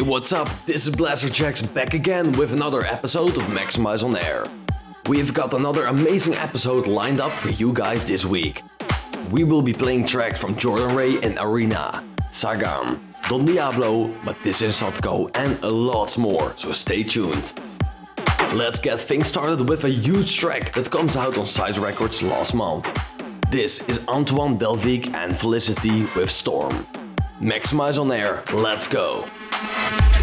Hey, what's up? This is Blasterjaxx back again with another episode of Maxximize on Air. We've got another amazing episode lined up for you guys this week. We will be playing tracks from Jordan Jay and Arena, Sagan, Don Diablo, Matisse Sadko, and a lot more, so stay tuned. Let's get things started with a huge track that comes out on Size Records last month. This is Antoine Delvig and Felicity with Storm. Maxximize on air, let's go! Thank you.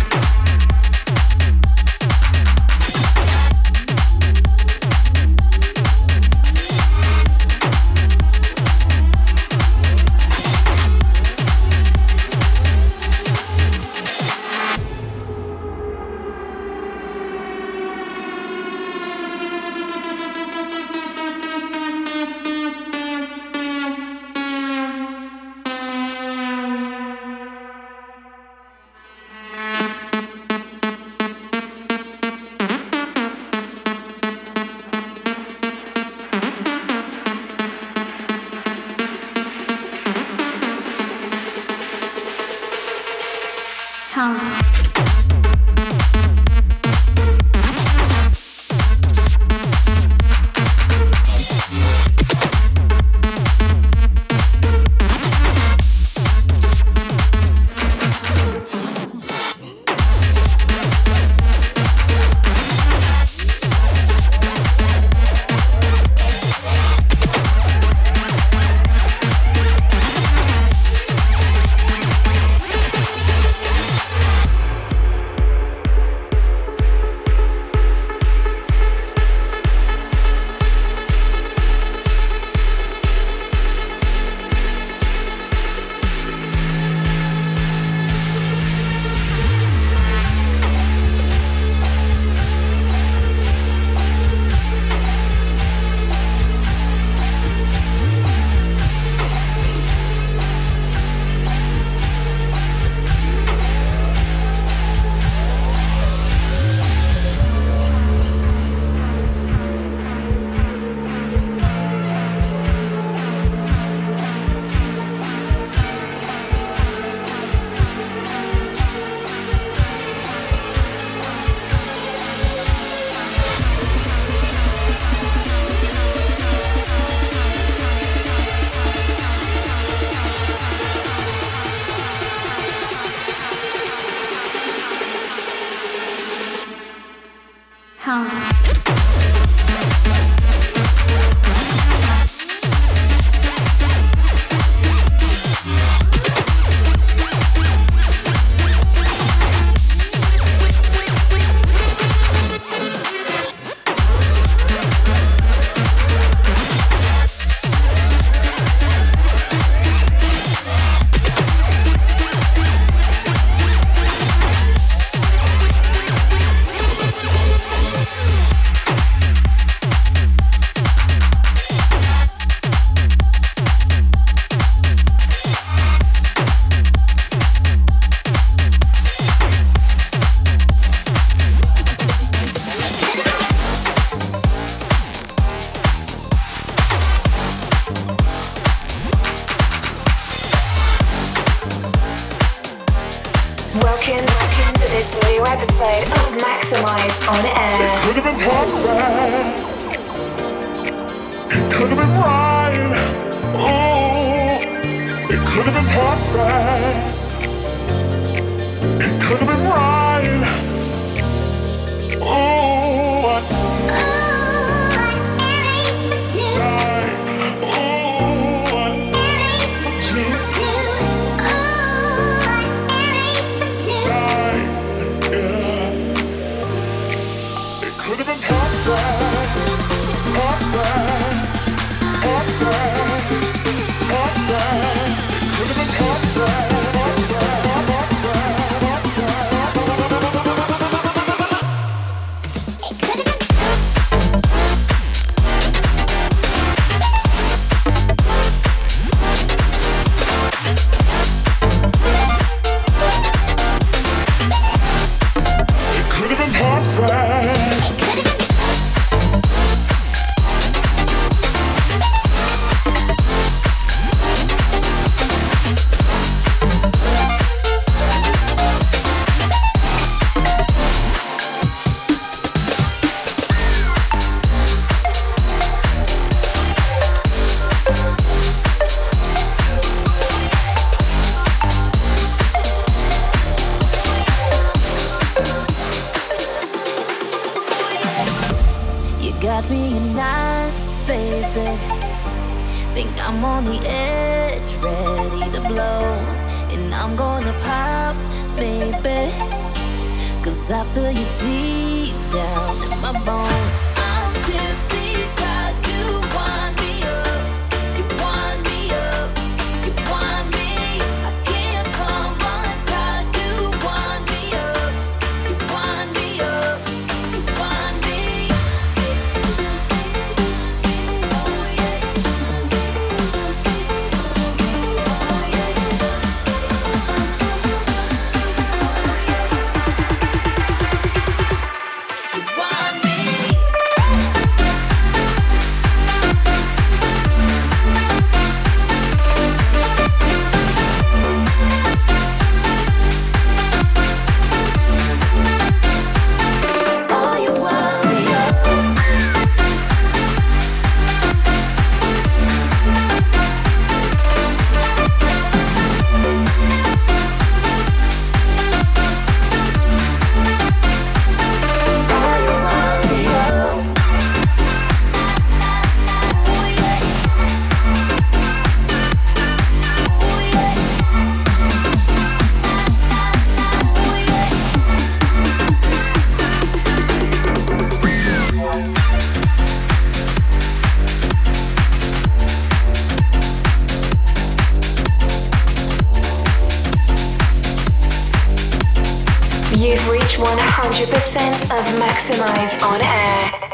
Cause I feel you deep down in my bones. Twitter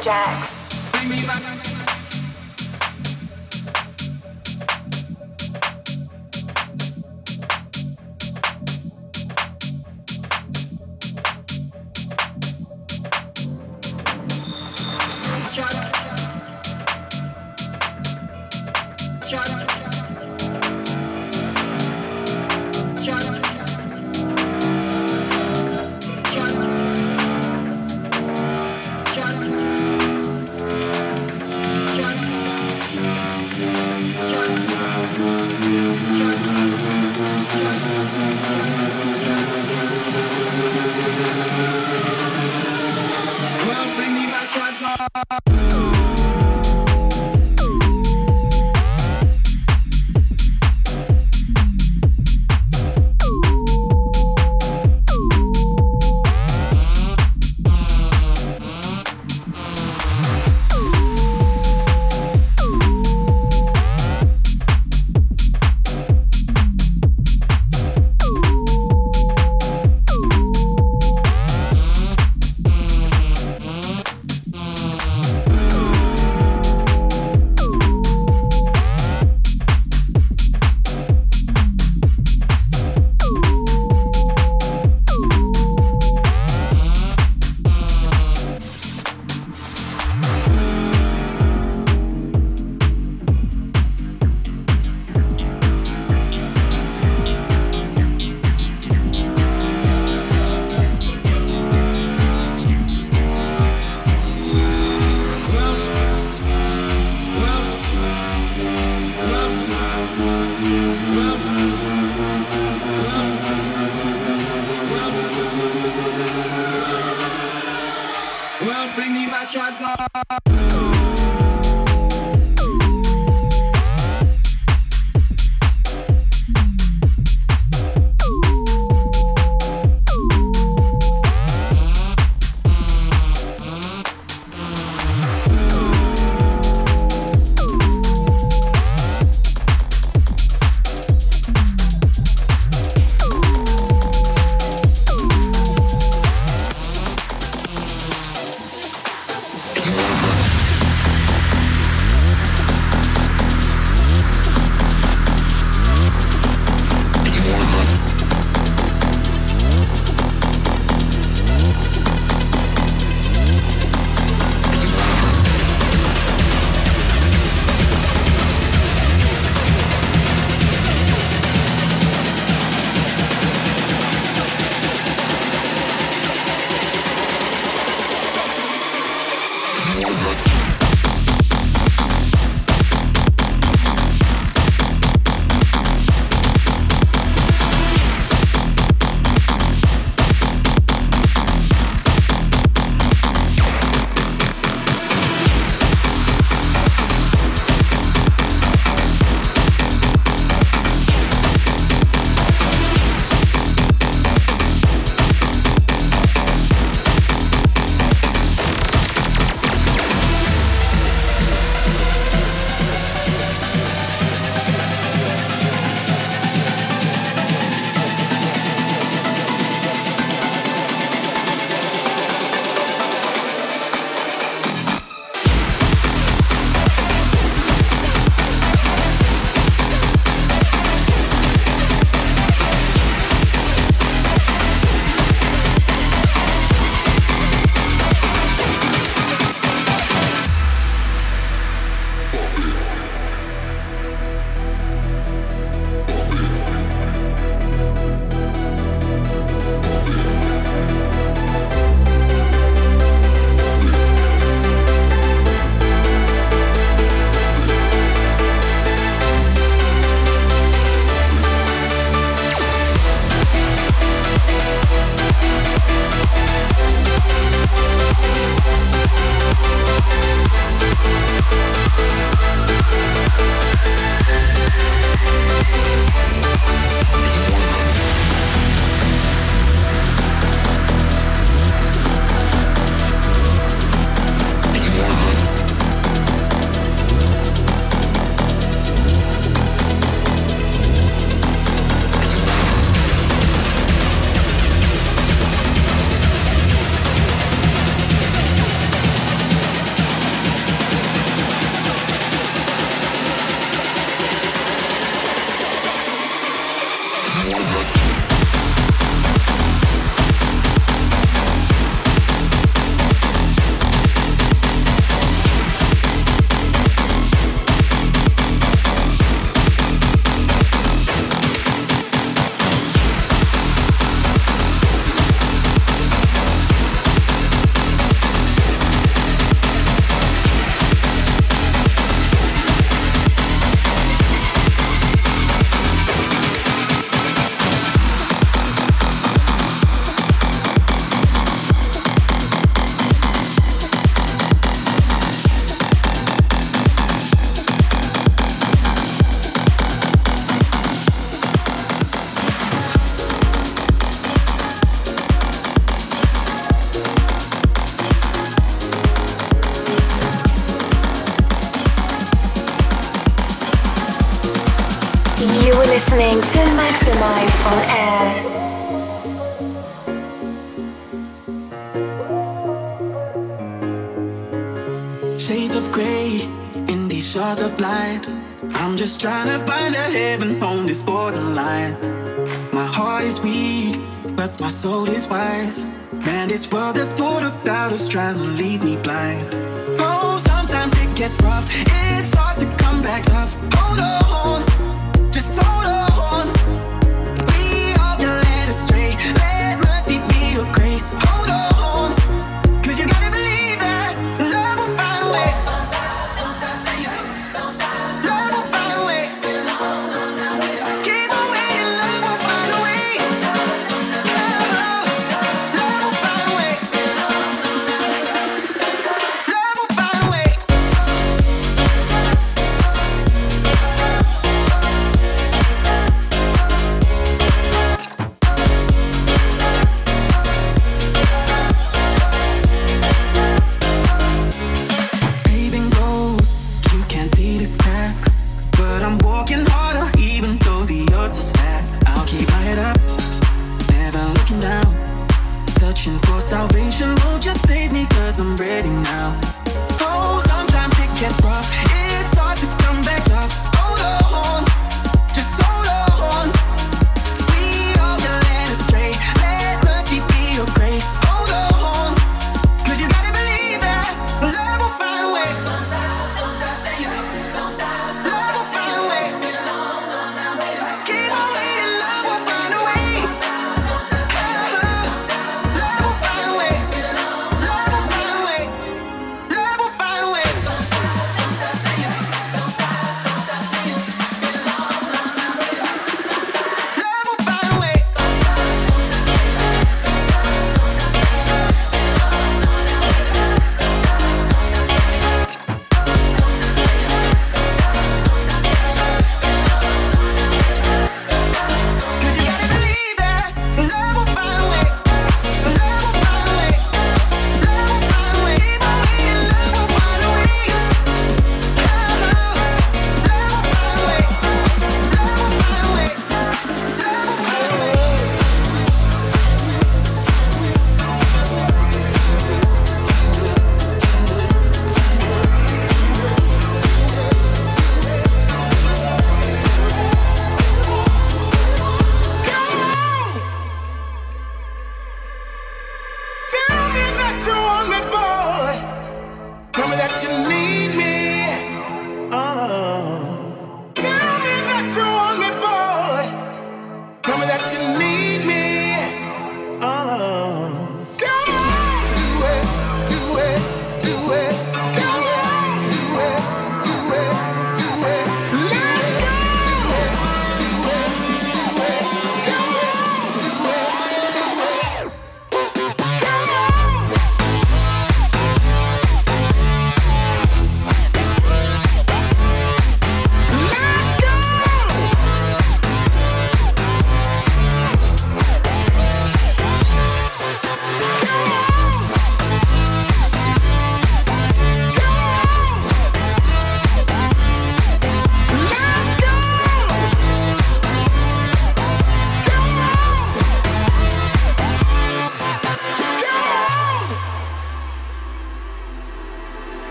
Jax. more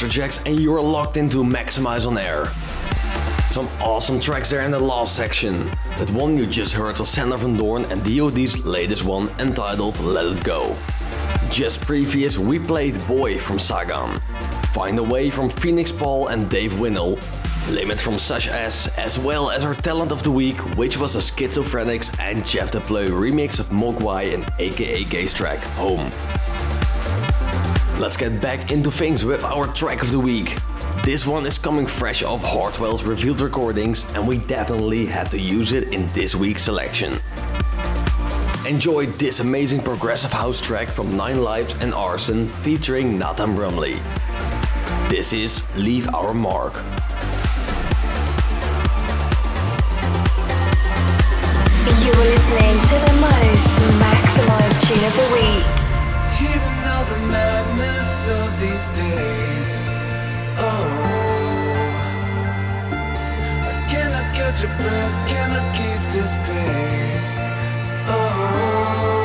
Balastajax. Blasterjaxx and you're locked into Maxximize on Air. Some awesome tracks there in the last section. That one you just heard was Sander Van Doorn and DOD's latest one entitled Let It Go. Just previous we played Boy from Sagan, Find a Way from Phoenix Paul and Dave Winnel, Limit from Sash S, as well as our talent of the week, which was a Schizophrenics and Jeff Depleu remix of MOGUAI and AKA AKA's track Home. Let's get back into things with our track of the week. This one is coming fresh off Hardwell's revealed recordings, and we definitely had to use it in this week's selection. Enjoy this amazing progressive house track from Nine Lives and Arson featuring Nathan Brumley. This is Leave Our Mark. You are listening to the most maximized tune of the week. The madness of these days Oh, I cannot catch a breath, cannot keep this pace. Oh.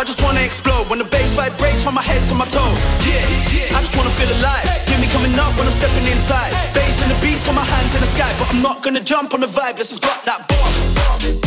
I just wanna explode when the bass vibrates from my head to my toes. Yeah. I just wanna feel alive. Hear me coming up when I'm stepping inside. Bass in the beats, put my hands in the sky, but I'm not gonna jump on the vibe. Let's just drop that bomb.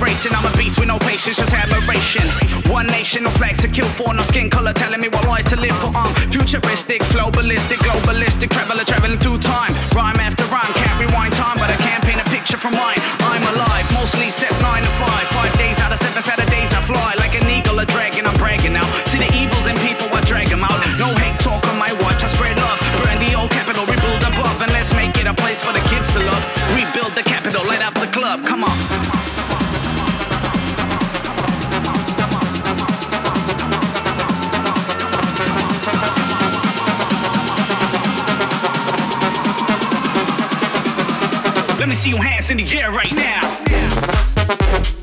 Racing. I'm a beast with no patience, just admiration. One nation, no flags to kill for, no skin color telling me what lies to live for. I'm futuristic, flow ballistic, globalistic, traveler traveling through time. Rhyme after rhyme, can't rewind time, but I can paint a picture from mine. I'm alive, mostly set nine to five. Five days out of seven Saturdays I fly like an eagle, a dragon. I'm bragging now. See the evils in people, I drag them out. No hate talk on my watch, I spread love. Burn the old capital, rebuild above, and let's make it a place for the kids to love. Rebuild the capital, light up the club. Come on. See your hands in the air right now.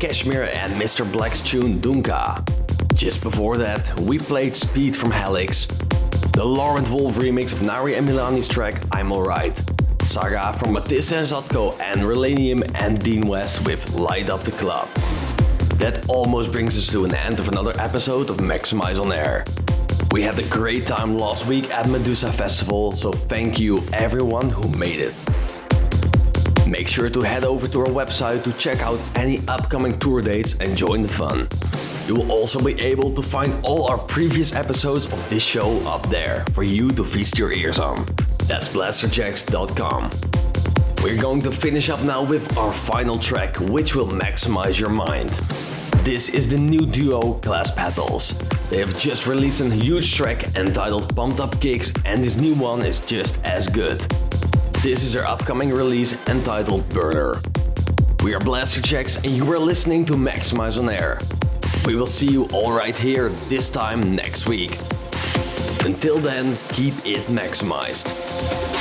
KSHMR and Mr. Black's tune Dunka. Just before that, we played Speed from Helix, the Laurent Wolf remix of Nari and Milani's track I'm Alright, Saga from Matisse and Sadko and Relanium and Dean West with Light Up the Club. That almost brings us to an end of another episode of Maxximize on Air. We had a great time last week at Medusa Festival, so thank you everyone who made it. Make sure to head over to our website to check out any upcoming tour dates and join the fun. You will also be able to find all our previous episodes of this show up there for you to feast your ears on. That's blasterjaxx.com. We're going to finish up now with our final track, which will maximize your mind. This is the new duo Glass Petals. They have just released a huge track entitled Pumped Up Kicks, and this new one is just as good. This is their upcoming release entitled Burner. We are Blasterjaxx, and you are listening to Maxximize on Air. We will see you all right here this time next week. Until then, keep it maximized.